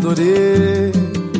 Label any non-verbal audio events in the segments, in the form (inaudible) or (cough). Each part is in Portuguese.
Adorei,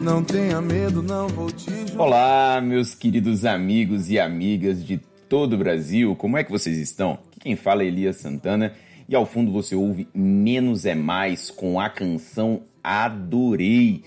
não tenha medo, não vou te Olá, meus queridos amigos e amigas de todo o Brasil, como é que vocês estão? Aqui quem fala é Elias Santana e ao fundo você ouve Menos é Mais com a canção Adorei.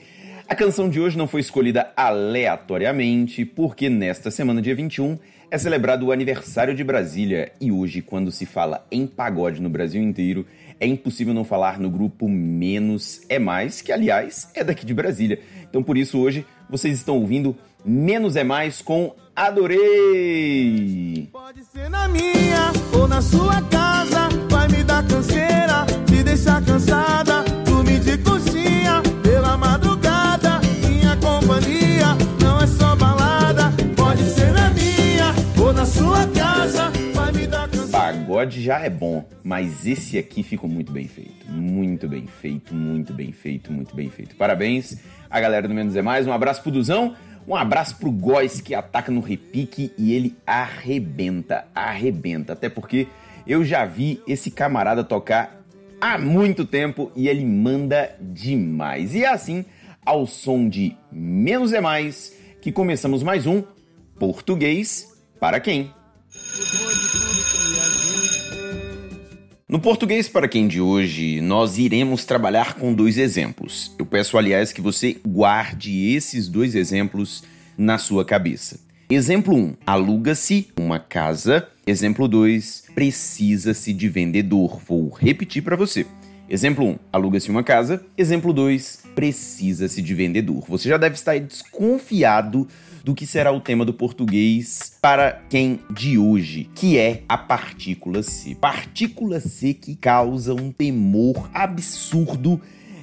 A canção de hoje não foi escolhida aleatoriamente, porque nesta semana, dia 21, é celebrado o aniversário de Brasília e hoje, quando se fala em pagode no Brasil inteiro, é impossível não falar no grupo Menos é Mais, que aliás é daqui de Brasília. Então por isso hoje vocês estão ouvindo Menos é Mais com Adorei! Pode ser na minha ou na sua casa, vai me dar canseira, te deixar cansada, Pagode já é bom, mas esse aqui ficou muito bem feito. Muito bem feito, muito bem feito, muito bem feito. Parabéns a galera do Menos é Mais. Um abraço pro Duzão, um abraço pro Góis que ataca no repique e ele arrebenta, arrebenta. Até porque eu já vi esse camarada tocar há muito tempo e ele manda demais. E é assim, ao som de Menos é Mais, que começamos mais um Português para quem? No português para quem de hoje, nós iremos trabalhar com dois exemplos. Eu peço, aliás, que você guarde esses dois exemplos na sua cabeça. Exemplo 1: aluga-se uma casa. Exemplo 2: precisa-se de vendedor. Vou repetir para você. Exemplo 1: aluga-se uma casa. Exemplo 2: precisa-se de vendedor. Você já deve estar desconfiado do que será o tema do português para quem de hoje, que é a partícula C. Partícula C que causa um temor absurdo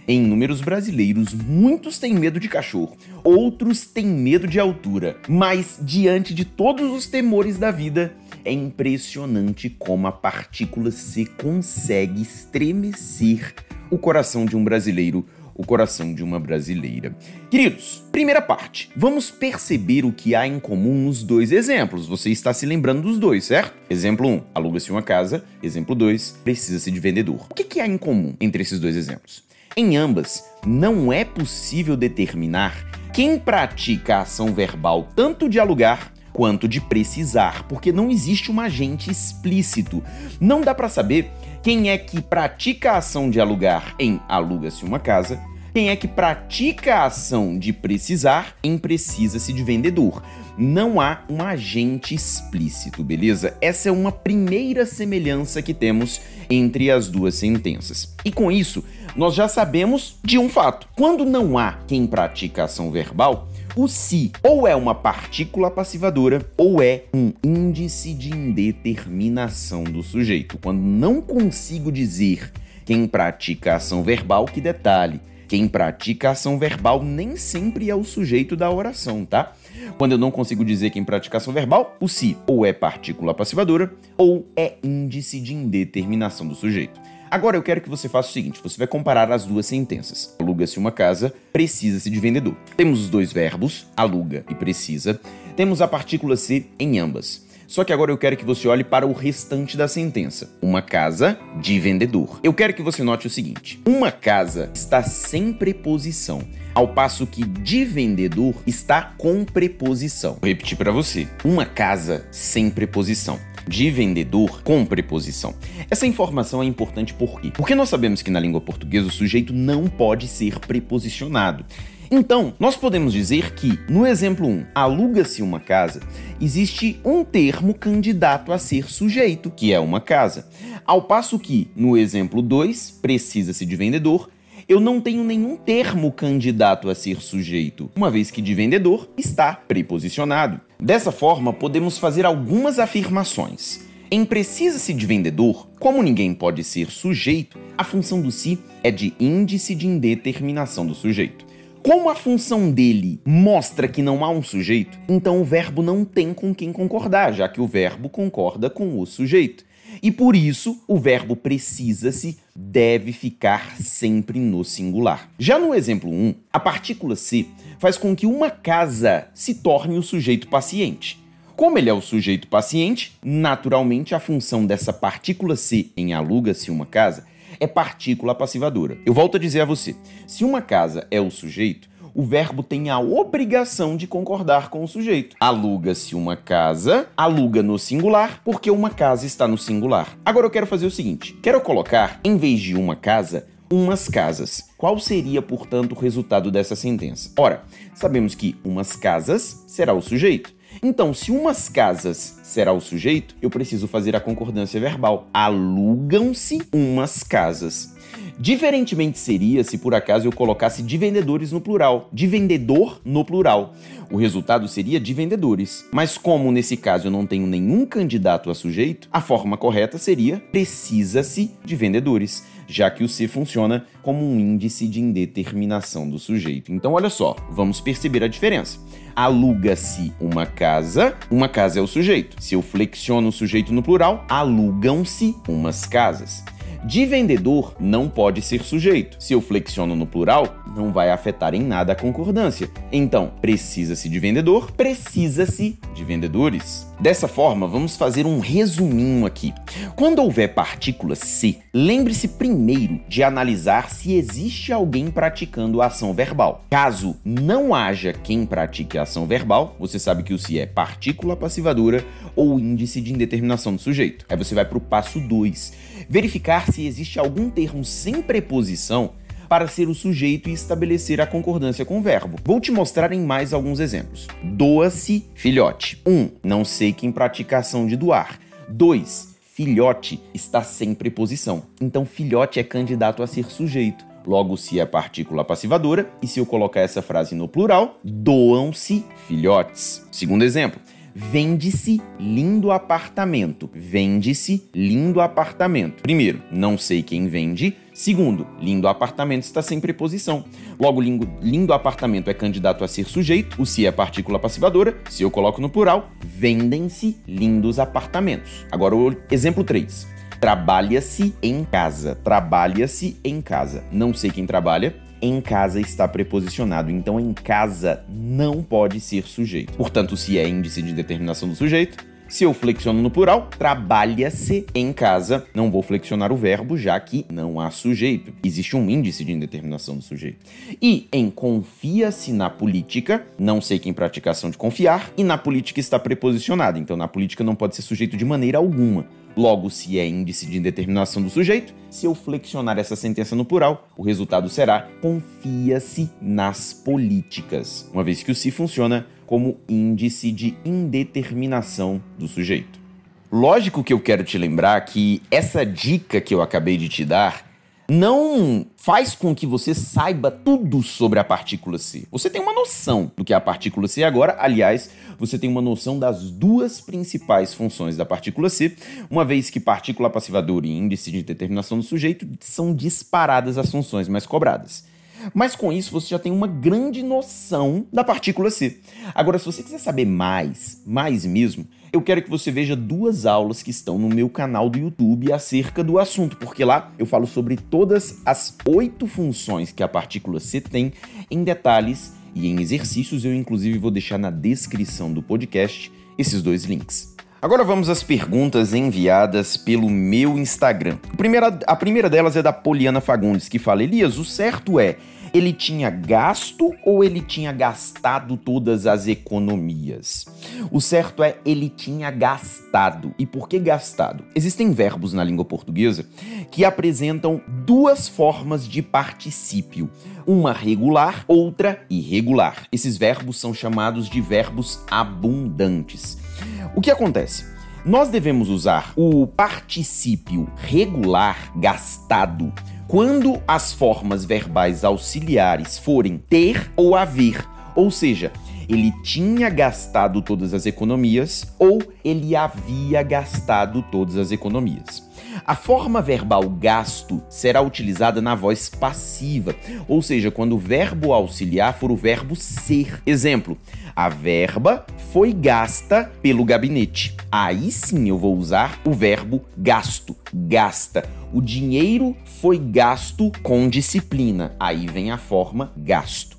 em números brasileiros, muitos têm medo de cachorro, outros têm medo de altura, mas diante de todos os temores da vida, é impressionante como a partícula C consegue estremecer o coração de um brasileiro o coração de uma brasileira. Queridos, primeira parte. Vamos perceber o que há em comum nos dois exemplos. Você está se lembrando dos dois, certo? Exemplo 1, aluga-se uma casa. Exemplo 2, precisa-se de vendedor. O que, que há em comum entre esses dois exemplos? Em ambas, não é possível determinar quem pratica a ação verbal tanto de alugar quanto de precisar, porque não existe um agente explícito. Não dá para saber quem é que pratica a ação de alugar em aluga-se uma casa, quem é que pratica a ação de precisar em precisa-se de vendedor. Não há um agente explícito, beleza? Essa é uma primeira semelhança que temos entre as duas sentenças. E com isso, nós já sabemos de um fato. Quando não há quem pratica a ação verbal, o se ou é uma partícula passivadora ou é um índice de indeterminação do sujeito. Quando não consigo dizer quem pratica ação verbal, que detalhe, quem pratica ação verbal nem sempre é o sujeito da oração, tá? Quando eu não consigo dizer quem pratica ação verbal, o se ou é partícula passivadora ou é índice de indeterminação do sujeito. Agora eu quero que você faça o seguinte: você vai comparar as duas sentenças. Aluga-se uma casa, precisa-se de vendedor. Temos os dois verbos, aluga e precisa. Temos a partícula se em ambas. Só que agora eu quero que você olhe para o restante da sentença. Uma casa de vendedor. Eu quero que você note o seguinte: uma casa está sem preposição, ao passo que de vendedor está com preposição. Vou repetir para você: uma casa sem preposição de vendedor com preposição. Essa informação é importante por quê? Porque nós sabemos que na língua portuguesa o sujeito não pode ser preposicionado. Então, nós podemos dizer que, no exemplo 1, aluga-se uma casa, existe um termo candidato a ser sujeito, que é uma casa. Ao passo que, no exemplo 2, precisa-se de vendedor, eu não tenho nenhum termo candidato a ser sujeito, uma vez que de vendedor está preposicionado. Dessa forma, podemos fazer algumas afirmações. Em precisa-se de vendedor, como ninguém pode ser sujeito, a função do si é de índice de indeterminação do sujeito. Como a função dele mostra que não há um sujeito, então o verbo não tem com quem concordar, já que o verbo concorda com o sujeito. E por isso, o verbo precisa-se deve ficar sempre no singular. Já no exemplo 1, a partícula se faz com que uma casa se torne o sujeito paciente. Como ele é o sujeito paciente, naturalmente a função dessa partícula se em aluga-se uma casa é partícula passivadora. Eu volto a dizer a você: se uma casa é o sujeito, o verbo tem a obrigação de concordar com o sujeito. Aluga-se uma casa, aluga no singular, porque uma casa está no singular. Agora eu quero fazer o seguinte: quero colocar, em vez de uma casa, umas casas. Qual seria, portanto, o resultado dessa sentença? Ora, sabemos que umas casas será o sujeito. Então, se umas casas será o sujeito, eu preciso fazer a concordância verbal. Alugam-se umas casas. Diferentemente seria se por acaso eu colocasse de vendedores no plural, de vendedor no plural. O resultado seria de vendedores. Mas como nesse caso eu não tenho nenhum candidato a sujeito, a forma correta seria precisa-se de vendedores, já que o se funciona como um índice de indeterminação do sujeito. Então olha só, vamos perceber a diferença aluga-se uma casa, uma casa é o sujeito. Se eu flexiono o sujeito no plural, alugam-se umas casas. De vendedor não pode ser sujeito. Se eu flexiono no plural, não vai afetar em nada a concordância. Então, precisa-se de vendedor, precisa-se de vendedores. Dessa forma, vamos fazer um resuminho aqui. Quando houver partícula se, lembre-se primeiro de analisar se existe alguém praticando a ação verbal. Caso não haja quem pratique a ação verbal, você sabe que o se é partícula passivadora ou índice de indeterminação do sujeito. Aí você vai para o passo 2 verificar se existe algum termo sem preposição para ser o sujeito e estabelecer a concordância com o verbo. Vou te mostrar em mais alguns exemplos. Doa-se filhote. 1. Um, não sei quem pratica ação de doar. 2. Filhote está sem preposição. Então, filhote é candidato a ser sujeito. Logo, se é partícula passivadora, e se eu colocar essa frase no plural, doam-se filhotes. Segundo exemplo, Vende-se lindo apartamento. Vende-se lindo apartamento. Primeiro, não sei quem vende. Segundo, lindo apartamento está sem preposição. Logo, lindo, lindo apartamento é candidato a ser sujeito, o se é partícula passivadora. Se eu coloco no plural, vendem-se lindos apartamentos. Agora, o exemplo 3. Trabalha-se em casa. Trabalha-se em casa. Não sei quem trabalha em casa está preposicionado, então em casa não pode ser sujeito. Portanto, se é índice de determinação do sujeito, se eu flexiono no plural, trabalha-se em casa. Não vou flexionar o verbo, já que não há sujeito. Existe um índice de indeterminação do sujeito. E em confia-se na política, não sei quem pratica ação de confiar, e na política está preposicionado. Então, na política não pode ser sujeito de maneira alguma. Logo, se é índice de indeterminação do sujeito, se eu flexionar essa sentença no plural, o resultado será confia-se nas políticas, uma vez que o se funciona como índice de indeterminação do sujeito. Lógico que eu quero te lembrar que essa dica que eu acabei de te dar não faz com que você saiba tudo sobre a partícula C. Você tem uma noção do que é a partícula C agora, aliás, você tem uma noção das duas principais funções da partícula C, uma vez que partícula passivadora e índice de determinação do sujeito são disparadas as funções mais cobradas. Mas com isso você já tem uma grande noção da partícula C. Agora, se você quiser saber mais, mais mesmo, eu quero que você veja duas aulas que estão no meu canal do YouTube acerca do assunto, porque lá eu falo sobre todas as oito funções que a partícula C tem em detalhes e em exercícios. Eu, inclusive, vou deixar na descrição do podcast esses dois links. Agora vamos às perguntas enviadas pelo meu Instagram. A primeira, a primeira delas é da Poliana Fagundes, que fala: Elias, o certo é ele tinha gasto ou ele tinha gastado todas as economias? O certo é ele tinha gastado. E por que gastado? Existem verbos na língua portuguesa que apresentam duas formas de particípio, uma regular, outra irregular. Esses verbos são chamados de verbos abundantes. O que acontece? Nós devemos usar o particípio regular gastado quando as formas verbais auxiliares forem ter ou haver, ou seja, ele tinha gastado todas as economias ou ele havia gastado todas as economias. A forma verbal gasto será utilizada na voz passiva, ou seja, quando o verbo auxiliar for o verbo ser. Exemplo: a verba foi gasta pelo gabinete. Aí sim eu vou usar o verbo gasto, gasta. O dinheiro foi gasto com disciplina. Aí vem a forma gasto.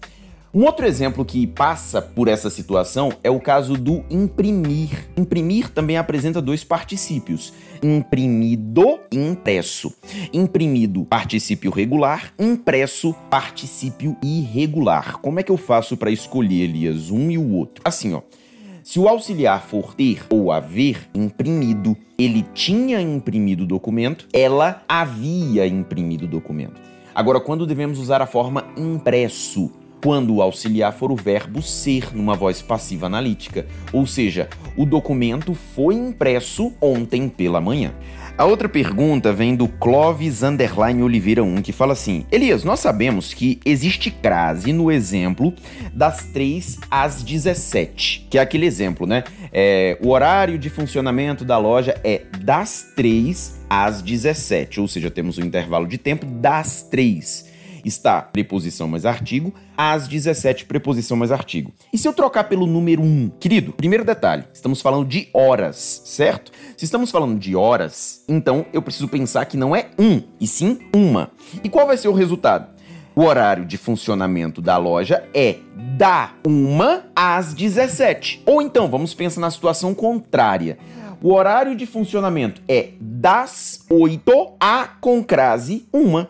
Um outro exemplo que passa por essa situação é o caso do imprimir. Imprimir também apresenta dois particípios: imprimido impresso. Imprimido, particípio regular, impresso, particípio irregular. Como é que eu faço para escolher, Elias, um e o outro? Assim, ó. Se o auxiliar for ter ou haver imprimido, ele tinha imprimido o documento, ela havia imprimido o documento. Agora, quando devemos usar a forma impresso? Quando o auxiliar for o verbo ser numa voz passiva analítica, ou seja, o documento foi impresso ontem pela manhã. A outra pergunta vem do Clovis Underline Oliveira 1, que fala assim: Elias, nós sabemos que existe crase no exemplo das 3 às 17, que é aquele exemplo, né? É, o horário de funcionamento da loja é das 3 às 17, ou seja, temos um intervalo de tempo das 3 está preposição mais artigo, às 17 preposição mais artigo. E se eu trocar pelo número 1? Querido, primeiro detalhe, estamos falando de horas, certo? Se estamos falando de horas, então eu preciso pensar que não é um, e sim uma. E qual vai ser o resultado? O horário de funcionamento da loja é da 1 às 17. Ou então, vamos pensar na situação contrária. O horário de funcionamento é das 8 a com crase 1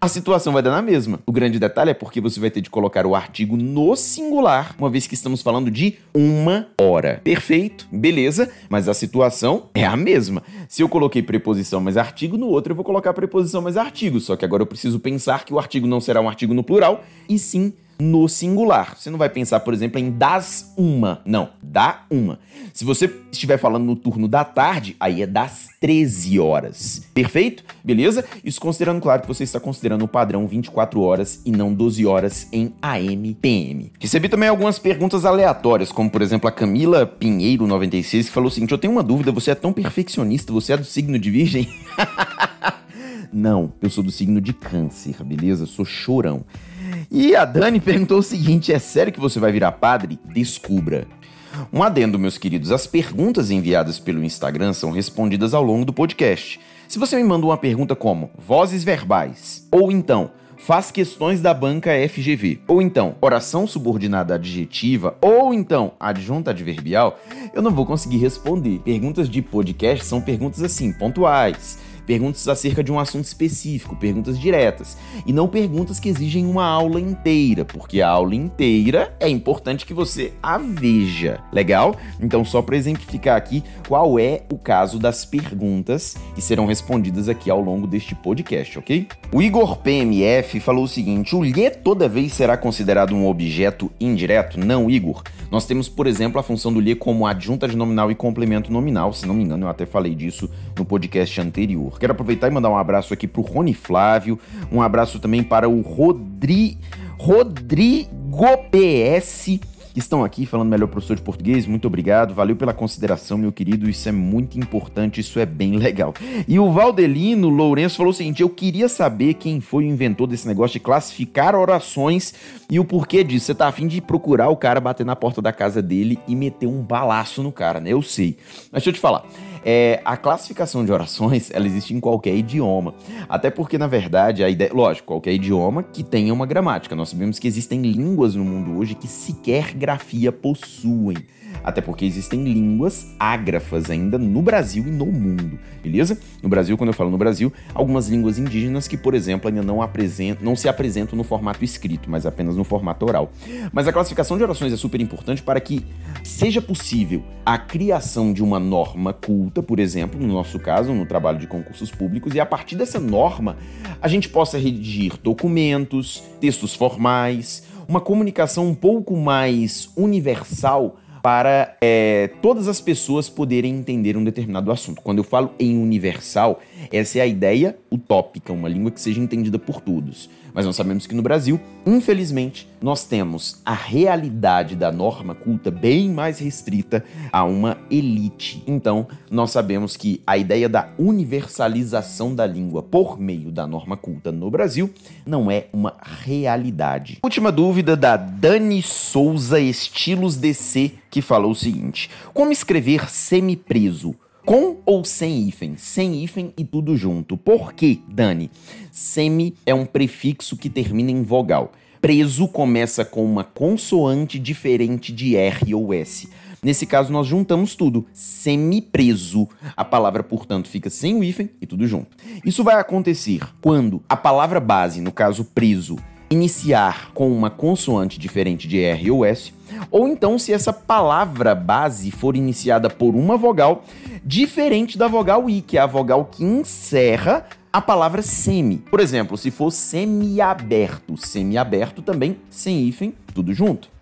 a situação vai dar na mesma. O grande detalhe é porque você vai ter de colocar o artigo no singular, uma vez que estamos falando de uma hora. Perfeito, beleza, mas a situação é a mesma. Se eu coloquei preposição mais artigo, no outro eu vou colocar preposição mais artigo, só que agora eu preciso pensar que o artigo não será um artigo no plural, e sim no singular. Você não vai pensar, por exemplo, em das uma. Não, da uma. Se você estiver falando no turno da tarde, aí é das 13 horas. Perfeito? Beleza? Isso considerando, claro, que você está considerando o padrão 24 horas e não 12 horas em AM PM. Recebi também algumas perguntas aleatórias, como por exemplo a Camila Pinheiro 96, que falou o seguinte: Eu tenho uma dúvida, você é tão perfeccionista, você é do signo de Virgem? (laughs) não, eu sou do signo de Câncer, beleza? sou chorão. E a Dani perguntou o seguinte: é sério que você vai virar padre? Descubra. Um adendo, meus queridos: as perguntas enviadas pelo Instagram são respondidas ao longo do podcast. Se você me manda uma pergunta como vozes verbais, ou então faz questões da banca FGV, ou então oração subordinada adjetiva, ou então adjunta adverbial, eu não vou conseguir responder. Perguntas de podcast são perguntas assim, pontuais perguntas acerca de um assunto específico, perguntas diretas, e não perguntas que exigem uma aula inteira, porque a aula inteira é importante que você a veja. Legal? Então, só para exemplificar aqui qual é o caso das perguntas que serão respondidas aqui ao longo deste podcast, ok? O Igor PMF falou o seguinte: o lhe toda vez será considerado um objeto indireto? Não, Igor. Nós temos, por exemplo, a função do lhe como adjunta de nominal e complemento nominal. Se não me engano, eu até falei disso no podcast anterior. Quero aproveitar e mandar um abraço aqui pro Rony Flávio, um abraço também para o Rodri... Rodrigo PS estão aqui falando melhor professor de português. Muito obrigado, valeu pela consideração, meu querido. Isso é muito importante, isso é bem legal. E o Valdelino Lourenço falou o seguinte: eu queria saber quem foi o inventor desse negócio de classificar orações e o porquê disso. Você tá afim de procurar o cara bater na porta da casa dele e meter um balaço no cara, né? Eu sei. Mas deixa eu te falar. É, a classificação de orações, ela existe em qualquer idioma. Até porque, na verdade, a ideia. Lógico, qualquer idioma que tenha uma gramática. Nós sabemos que existem línguas no mundo hoje que sequer grafia possuem até porque existem línguas ágrafas ainda no Brasil e no mundo, beleza? No Brasil, quando eu falo no Brasil, algumas línguas indígenas que, por exemplo, ainda não, apresentam, não se apresentam no formato escrito, mas apenas no formato oral. Mas a classificação de orações é super importante para que seja possível a criação de uma norma culta, por exemplo, no nosso caso, no trabalho de concursos públicos, e a partir dessa norma a gente possa redigir documentos, textos formais, uma comunicação um pouco mais universal para é, todas as pessoas poderem entender um determinado assunto. Quando eu falo em universal, essa é a ideia utópica, uma língua que seja entendida por todos. Mas nós sabemos que no Brasil, infelizmente, nós temos a realidade da norma culta bem mais restrita a uma elite. Então, nós sabemos que a ideia da universalização da língua por meio da norma culta no Brasil não é uma realidade. Última dúvida da Dani Souza Estilos DC, que falou o seguinte: Como escrever semi-preso? Com ou sem hífen? Sem hífen e tudo junto. Por quê, Dani? Semi é um prefixo que termina em vogal. Preso começa com uma consoante diferente de R ou S. Nesse caso, nós juntamos tudo. Semi-preso. A palavra, portanto, fica sem o hífen e tudo junto. Isso vai acontecer quando a palavra base, no caso preso, iniciar com uma consoante diferente de R ou S, ou então se essa palavra base for iniciada por uma vogal diferente da vogal I, que é a vogal que encerra a palavra semi. Por exemplo, se for semi-aberto, semi-aberto também sem hífen, tudo junto.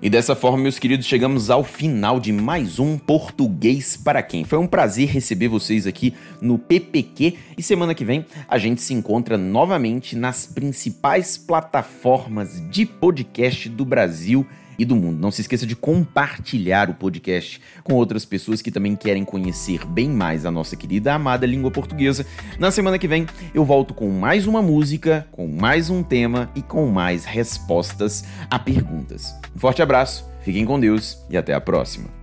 E dessa forma, meus queridos, chegamos ao final de mais um Português para quem. Foi um prazer receber vocês aqui no PPQ e semana que vem a gente se encontra novamente nas principais plataformas de podcast do Brasil e do mundo. Não se esqueça de compartilhar o podcast com outras pessoas que também querem conhecer bem mais a nossa querida amada língua portuguesa. Na semana que vem eu volto com mais uma música, com mais um tema e com mais respostas a perguntas. Um forte abraço, fiquem com Deus e até a próxima.